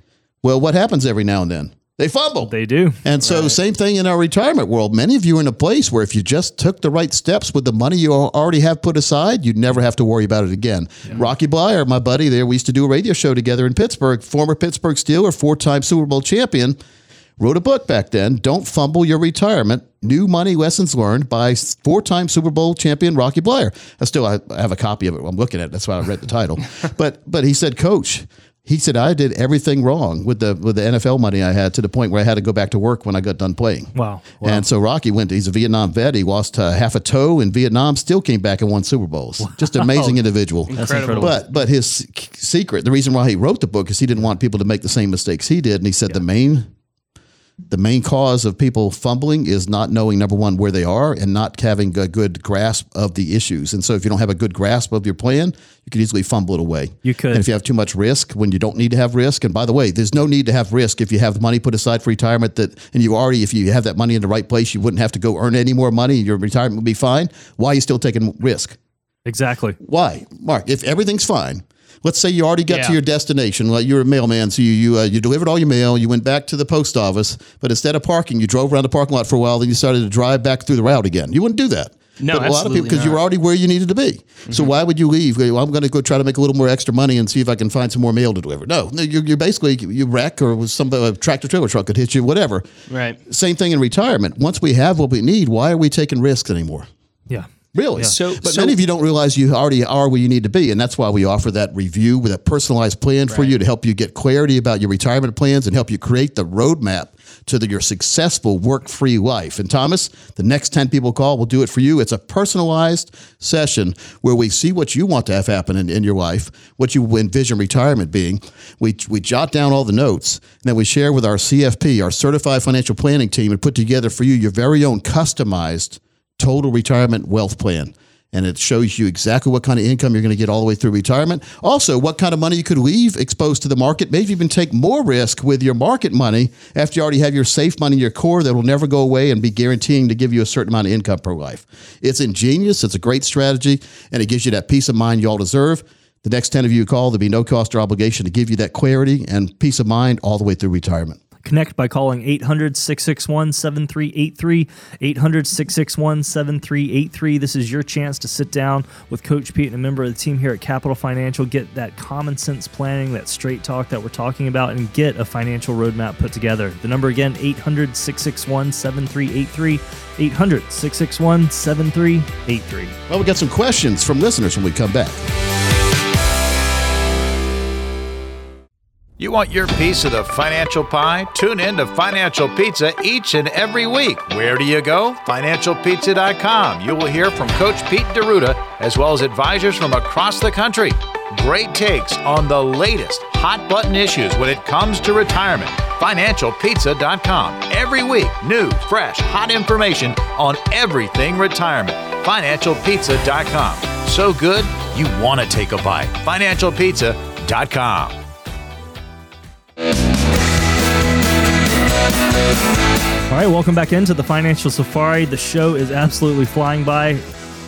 Well, what happens every now and then? They fumble. They do. And so, same thing in our retirement world. Many of you are in a place where if you just took the right steps with the money you already have put aside, you'd never have to worry about it again. Rocky Bleier, my buddy there, we used to do a radio show together in Pittsburgh, former Pittsburgh Steeler, four time Super Bowl champion, wrote a book back then, Don't Fumble Your Retirement New Money Lessons Learned by four time Super Bowl champion Rocky Bleier. I still I have a copy of it. I'm looking at it. That's why I read the title. but but he said, Coach, he said I did everything wrong with the with the NFL money I had to the point where I had to go back to work when I got done playing. Wow. wow. And so Rocky went. He's a Vietnam vet. He lost uh, half a toe in Vietnam. Still came back and won Super Bowls. Just an amazing individual. That's incredible. But but his secret, the reason why he wrote the book is he didn't want people to make the same mistakes he did. And he said the main the main cause of people fumbling is not knowing number one where they are and not having a good grasp of the issues. And so if you don't have a good grasp of your plan, you could easily fumble it away. You could. And if you have too much risk when you don't need to have risk, and by the way, there's no need to have risk if you have the money put aside for retirement that and you already if you have that money in the right place, you wouldn't have to go earn any more money, your retirement would be fine. Why are you still taking risk? Exactly. Why? Mark, if everything's fine, let's say you already got Yeah. to your destination. Well, you're a mailman, so you you, uh, you delivered all your mail. You went back to the post office, but instead of parking, you drove around the parking lot for a while. Then you started to drive back through the route again. You wouldn't do that. No, but a lot of people because you were already where you needed to be. So why would you leave? Well, I'm going to go try to make a little more extra money and see if I can find some more mail to deliver. No, no, you're, you're basically you wreck or was some a tractor trailer truck could hit you, whatever. Right. Same thing in retirement. Once we have what we need, why are we taking risks anymore? Yeah. Really? So- but so- many of you don't realize you already are where you need to be, and that's why we offer that review with a personalized plan for you to help you get clarity about your retirement plans and help you create the roadmap to the, your successful work-free life. And Thomas, the next ten people call, will do it for you. It's a personalized session where we see what you want to have happen in, in your life, what you envision retirement being. We we jot down all the notes, and then we share with our CFP, our Certified Financial Planning team, and put together for you your very own customized total retirement wealth plan. And it shows you exactly what kind of income you're going to get all the way through retirement. Also, what kind of money you could leave exposed to the market. Maybe even take more risk with your market money after you already have your safe money in your core that will never go away and be guaranteeing to give you a certain amount of income per life. It's ingenious. It's a great strategy, and it gives you that peace of mind you all deserve. The next 10 of you call, there'll be no cost or obligation to give you that clarity and peace of mind all the way through retirement. Connect by calling 800 661 7383. 800 661 7383. This is your chance to sit down with Coach Pete and a member of the team here at Capital Financial, get that common sense planning, that straight talk that we're talking about, and get a financial roadmap put together. The number again, 800 661 7383. 800 661 7383. Well, we got some questions from listeners when we come back. You want your piece of the financial pie? Tune in to Financial Pizza each and every week. Where do you go? FinancialPizza.com. You will hear from Coach Pete D'Arruda as well as advisors from across the country. Great takes on the latest hot button issues when it comes to retirement. FinancialPizza.com. Every week, new, fresh, hot information on everything retirement. FinancialPizza.com. So good, you want to take a bite. FinancialPizza.com. All right, welcome back into the Financial Safari. The show is absolutely flying by.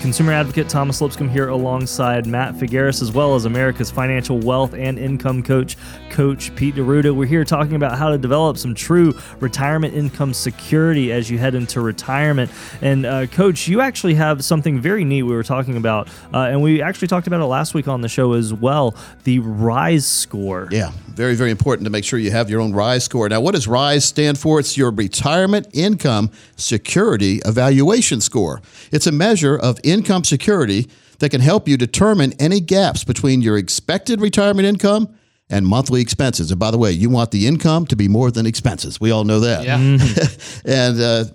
Consumer advocate Thomas Lipscomb here alongside Matt Figueres, as well as America's financial wealth and income coach, Coach Pete D'Arruda. We're here talking about how to develop some true retirement income security as you head into retirement. And, uh, Coach, you actually have something very neat we were talking about, uh, and we actually talked about it last week on the show as well the RISE score. Yeah, very, very important to make sure you have your own RISE score. Now, what does RISE stand for? It's your Retirement Income Security Evaluation Score. It's a measure of income security that can help you determine any gaps between your expected retirement income and monthly expenses. And by the way, you want the income to be more than expenses. We all know that. Yeah. and uh,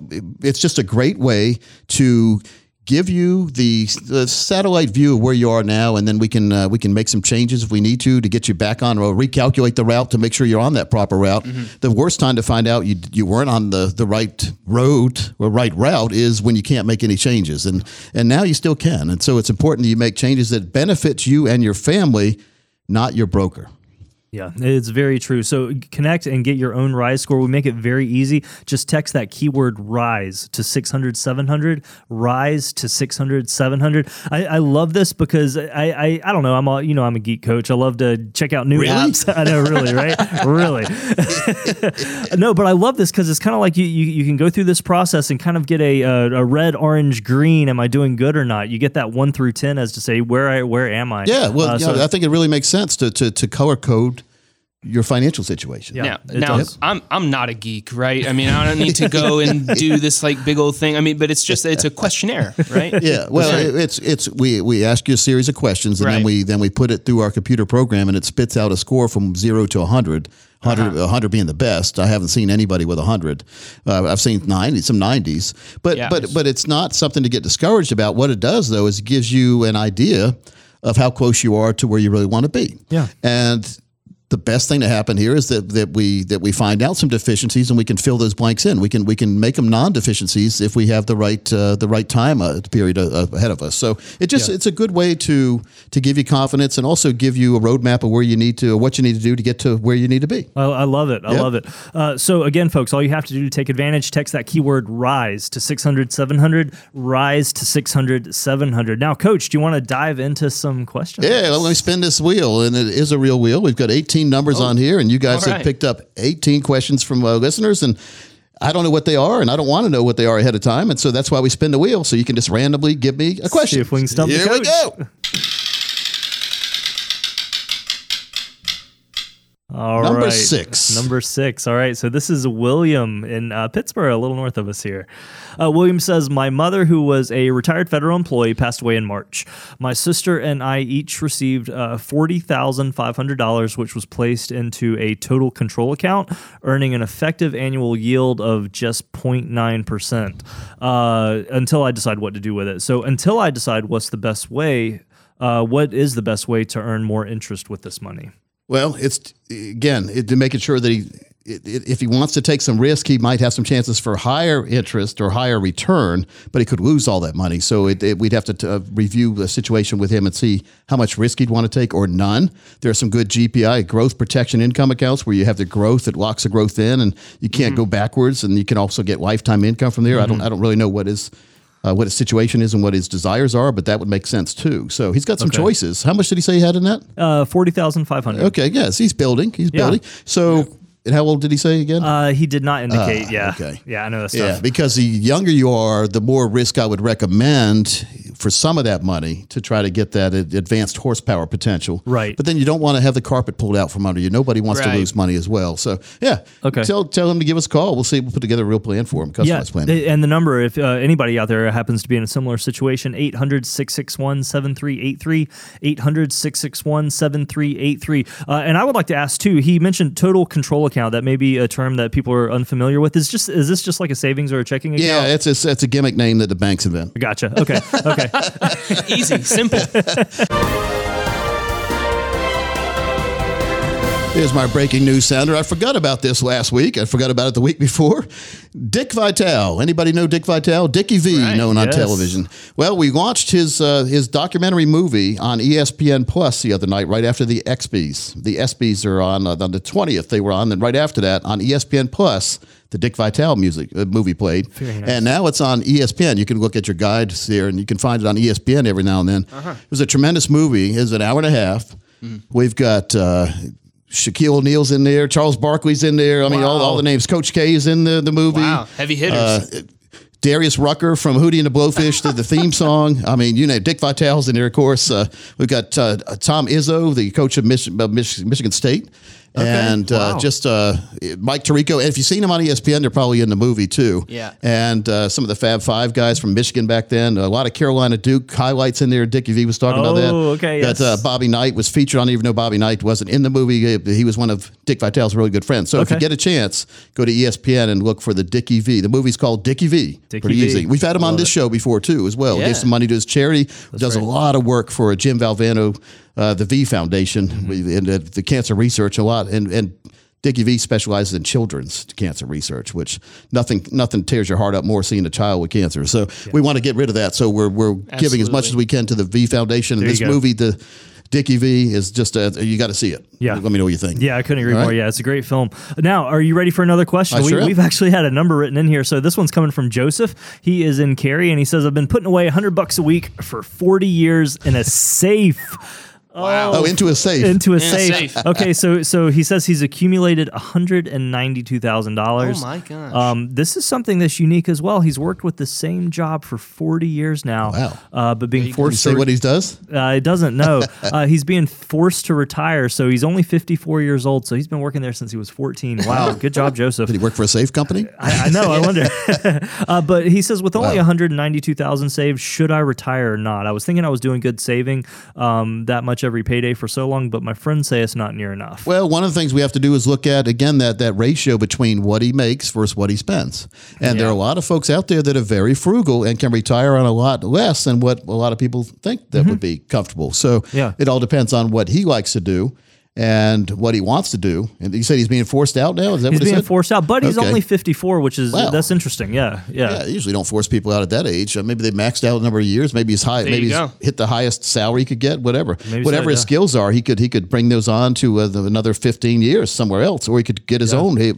it's just a great way to give you the, the satellite view of where you are now, and then we can uh, we can make some changes if we need to to get you back on or recalculate the route to make sure you're on that proper route. The worst time to find out you you weren't on the, the right road or right route is when you can't make any changes, and and now you still can, and so it's important that you make changes that benefits you and your family, not your broker. Yeah, it's very true. So connect and get your own Rise score. We make it very easy. Just text that keyword Rise to 600 700. Rise to 600 700. I, I love this because I, I I don't know. I'm a you know I'm a geek coach. I love to check out new Really? apps. I know, really, right? really. no, but I love this because it's kind of like you, you you can go through this process and kind of get a, a a red, orange, green. Am I doing good or not? You get that one through ten as to say where I where am I? Yeah, well, Uh, yeah, so- I think it really makes sense to, to, to color code your financial situation. Yeah. Now, now does. I'm I'm not a geek, right? I mean, I don't need to go and do this like big old thing. I mean, but it's just it's a questionnaire, right? Yeah, well, it- it's it's we we ask you a series of questions and then we then we put it through our computer program and it spits out a score from zero to 100. 100, Uh-huh. 100 being the best. I haven't seen anybody with a 100. Uh, I've seen 90, some 90s. But Yeah. but but it's not something to get discouraged about. What it does though is it gives you an idea of how close you are to where you really want to be. Yeah. And the best thing to happen here is that, that we that we find out some deficiencies and we can fill those blanks in. We can we can make them non-deficiencies if we have the right uh, the right time uh, period uh, ahead of us. So it just it's a good way to to give you confidence and also give you a roadmap of where you need to what you need to do to get to where you need to be. I, I love it. I love it. Uh, so, again, folks, all you have to do to take advantage, text that keyword RISE to 600 700. RISE to 600 700. Now, Coach, do you want to dive into some questions? Yeah, let me spin this wheel, and it is a real wheel. We've got 18 numbers on here, and you guys all have picked up 18 questions from uh, listeners, and I don't know what they are, and I don't want to know what they are ahead of time, and so that's why we spin the wheel, so you can just randomly give me a question. See if we can stump the Here we go. All Number right. six. Number six. All right. So this is William in uh, Pittsburgh, a little north of us here. Uh, William says, My mother, who was a retired federal employee, passed away in March. My sister and I each received uh, $40,500, which was placed into a total control account, earning an effective annual yield of just 0.9% uh, until I decide what to do with it. So until I decide what's the best way, uh, what is the best way to earn more interest with this money? Well, it's again it, to making sure that he, it, it- if he wants to take some risk, he might have some chances for higher interest or higher return, but he could lose all that money. So it, it- we'd have to uh, review the situation with him and see how much risk he'd want to take or none. There are some good GPI growth protection income accounts where you have the growth that locks the growth in, and you can't go backwards, and you can also get lifetime income from there. I don't I don't really know what his uh, what his situation is and what his desires are, but that would make sense too. So he's got some Okay. choices. How much did he say he had in that? Uh, 40,500. Okay, yes, he's building. He's Yeah. building. So, and how old did he say again? Uh, he did not indicate. Ah, yeah. okay. Yeah, I know that's yeah, because the younger you are, the more risk I would recommend for some of that money to try to get that advanced horsepower potential. Right. But then you don't want to have the carpet pulled out from under you. Nobody wants to lose money as well. So, yeah. Okay. Tell, tell him to give us a call. We'll see. We'll put together a real plan for him. Yeah, plan. and the number, if uh, anybody out there happens to be in a similar situation, 800 661 7383, 800 661 7383. Uh, And I would like to ask too, he mentioned total control account. That may be a term that people are unfamiliar with. Is just is this just like a savings or a checking account? yeah, it's a, it's a gimmick name that the banks invent. Gotcha. Okay. Okay. Easy, simple. Here's my breaking news sounder. I forgot about this last week. I forgot about it the week before. Dick Vitale. Anybody know Dick Vitale? Dickie V, Right. known on television. Well, we watched his uh, his documentary movie on ESPN Plus the other night, right after the ESPYs. The ESPYs are on uh, on the twentieth. They were on, and right after that on ESPN Plus. The Dick Vitale music uh, movie played, and now it's on ESPN. You can look at your guides there, and you can find it on ESPN every now and then. It was a tremendous movie. It's an hour and a half. We've got uh, Shaquille O'Neal's in there, Charles Barkley's in there. I mean, all, all the names. Coach K is in the, the movie. Wow, heavy hitters. Uh, Darius Rucker from Hootie and the Blowfish did the theme song. I mean, you know, Dick Vitale's in there, of course. Uh, we've got uh, Tom Izzo, the coach of Mich- uh, Mich- Michigan State. And uh, Wow. just uh, Mike Tirico. And if you've seen him on ESPN, they're probably in the movie too. Yeah. And uh, some of the Fab Five guys from Michigan back then. A lot of Carolina Duke highlights in there. Dickie V was talking about that. Oh, okay, yes. uh, Bobby Knight was featured on, even though Bobby Knight wasn't in the movie. He was one of Dick Vitale's really good friends. So if you get a chance, go to ESPN and look for the Dickie V. The movie's called Dickie V. Dickie Pretty V. easy. We've had him on this it. show before too, as well. Yeah. Gave some money to his charity. does a lot of work for Jim Valvano, uh, the V Foundation, Mm-hmm. And uh, the cancer research a lot. And and Dickie V specializes in children's cancer research, which nothing nothing tears your heart up more seeing a child with cancer. So we want to get rid of that. So we're we're giving as much as we can to the V Foundation. And There this movie, the Dickie V is just a, you got to see it. Yeah. Let me know what you think. Yeah, I couldn't agree All more. right. Yeah, it's a great film. Now, are you ready for another question? I am. We've actually had a number written in here. So this one's coming from Joseph. He is in Cary, and he says, "I've been putting away 100 bucks a week for 40 years in a safe." Wow. Oh, into a safe. Into a In a safe. safe. okay, so so he says he's accumulated one hundred and ninety two thousand dollars. Oh my gosh. Um, this is something that's unique as well. He's worked with the same job for forty years now. Wow. Uh, but being Can you forced say to what he does? uh, it doesn't know. uh, he's being forced to retire, so he's only 54 years old. So he's been working there since he was 14. Wow, good job, Joseph. Did he work for a safe company? I, I know. I wonder. uh, but he says, with only Wow. 192,000 saved, should I retire or not? I was thinking I was doing good saving um, that much every payday for so long, but my friends say it's not near enough. Well, one of the things we have to do is look at again that that ratio between what he makes versus what he spends. And there are a lot of folks out there that are very frugal and can retire on a lot less than what a lot of people think that would be comfortable. So Mm-hmm. Yeah. it all depends on what he likes to do and what he wants to do. And you said he's being forced out now. Is that He's what he being said? forced out, but he's Okay. only 54, which is Wow. that's interesting. Yeah, yeah. Yeah, they usually don't force people out at that age. Uh, maybe they maxed out a number of years. Maybe he's high. There maybe you he's hit the highest salary he could get. Whatever, Maybe so, whatever his yeah. skills are, he could he could bring those on to uh, the, another fifteen years somewhere else, or he could get his own. He,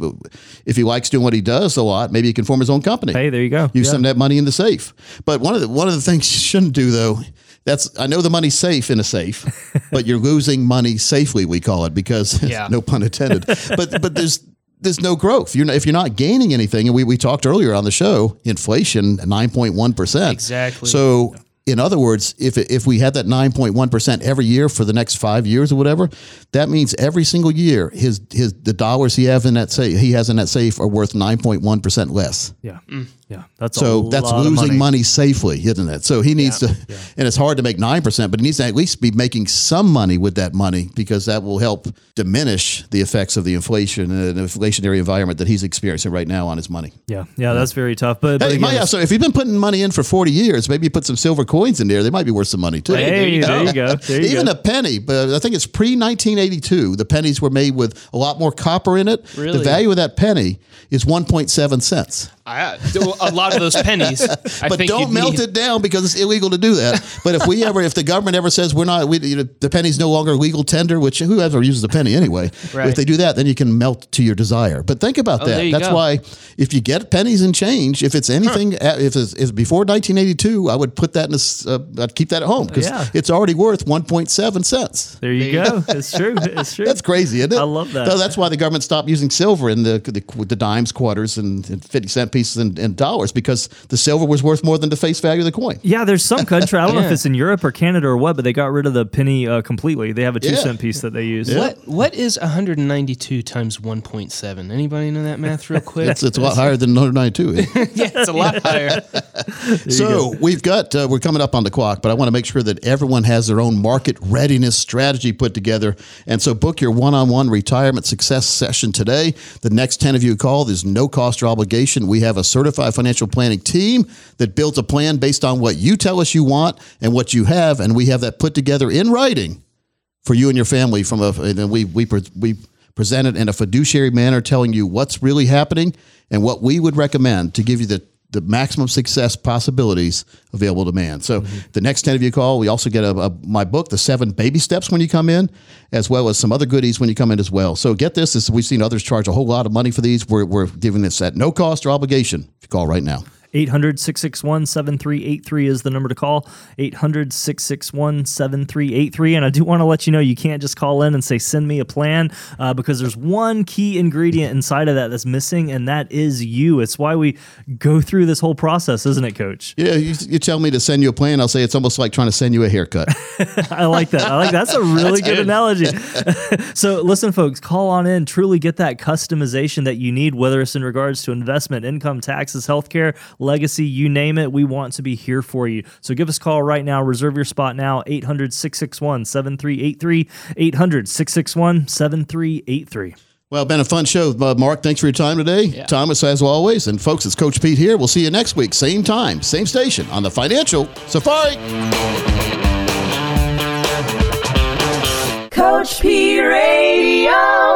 if he likes doing what he does a lot, maybe he can form his own company. Hey, there you go. Use Yeah. some of that money in the safe. But one of the one of the things you shouldn't do though. That's I know the money's safe in a safe, but you're losing money safely. We call it because Yeah. no pun intended. but but there's there's no growth. You're not, if you're not gaining anything, and we, we talked earlier on the show, inflation nine point one percent. Exactly. So in other words, if if we had that nine point one percent every year for the next five years or whatever, that means every single year his his the dollars he have in that safe he has in that safe are worth nine point one percent less. yeah, mm. Yeah. That's So a that's lot of losing money. money. safely, isn't it? So he needs to, and it's hard to make nine percent, but he needs to at least be making some money with that money because that will help diminish the effects of the inflation and the inflationary environment that he's experiencing right now on his money. Yeah, yeah. That's very tough. But, but again, might- it's- so if you've been putting money in for forty years, maybe you put some silver coins in there. They might be worth some money too. Hey, there you go. There you Even go. a penny, but I think it's pre 1982. The pennies were made with a lot more copper in it. Really? The value of that penny is 1.7 cents. I, a lot of those pennies. I but don't melt need- it down because it's illegal to do that. But if we ever, if the government ever says we're not, we, you know, the penny's no longer legal tender, which who ever uses a penny anyway? Right. If they do that, then you can melt to your desire. But think about Oh, that. That's go. why if you get pennies and change, if it's anything, uh, if it's if before 1982, I would put that in a, uh, I'd keep that at home because Yeah. it's already worth 1.7 cents. there you go. It's true. It's true. That's crazy, isn't it? I love that. So that's why the government stopped using silver in the the, the dimes, quarters, and, and fifty cent pieces and, and dollars because the silver was worth more than the face value of the coin. Yeah, there's some country. I don't know if it's in Europe or Canada or what, but they got rid of the penny uh, completely. They have a two Yeah. cent piece that they use. What what is 192 times 1.7? Anybody know that math real quick? It's, it's a lot higher than 192. yeah, it's a lot higher. so we've got uh, we're coming up on the clock, but I want to make sure that everyone has their own market readiness strategy put together. And so book your one-on-one retirement success session today. The next 10 of you call, there's no cost or obligation. We have a certified financial planning team that builds a plan based on what you tell us you want and what you have, and we have that put together in writing for you and your family from a and then we we we present it in a fiduciary manner telling you what's really happening and what we would recommend to give you the the maximum success possibilities available to man. So mm-hmm. the next 10 of you call, we also get a, a- my book, The Seven Baby Steps when you come in, as well as some other goodies when you come in as well. So get this, this we've seen others charge a whole lot of money for these. We're, we're giving this at no cost or obligation. If you call right now. 800 661 7383 is the number to call. 800 661 7383. And I do want to let you know you can't just call in and say, send me a plan, uh, because there's one key ingredient inside of that that's missing, and that is you. It's why we go through this whole process, isn't it, coach? Yeah, you, you tell me to send you a plan, I'll say it's almost like trying to send you a haircut. I like that. I like that's a really good, analogy. so listen, folks, call on in. Truly get that customization that you need, whether it's in regards to investment, income, taxes, healthcare, legacy, you name it. We want to be here for you. So give us a call right now. Reserve your spot now. 800 661 7383. 800 661 7383. Well, been a fun show. Uh, Mark, thanks for your time today. Thomas, as always. And folks, it's Coach Pete here. We'll see you next week, same time, same station on the Financial Safari. Coach P Radio.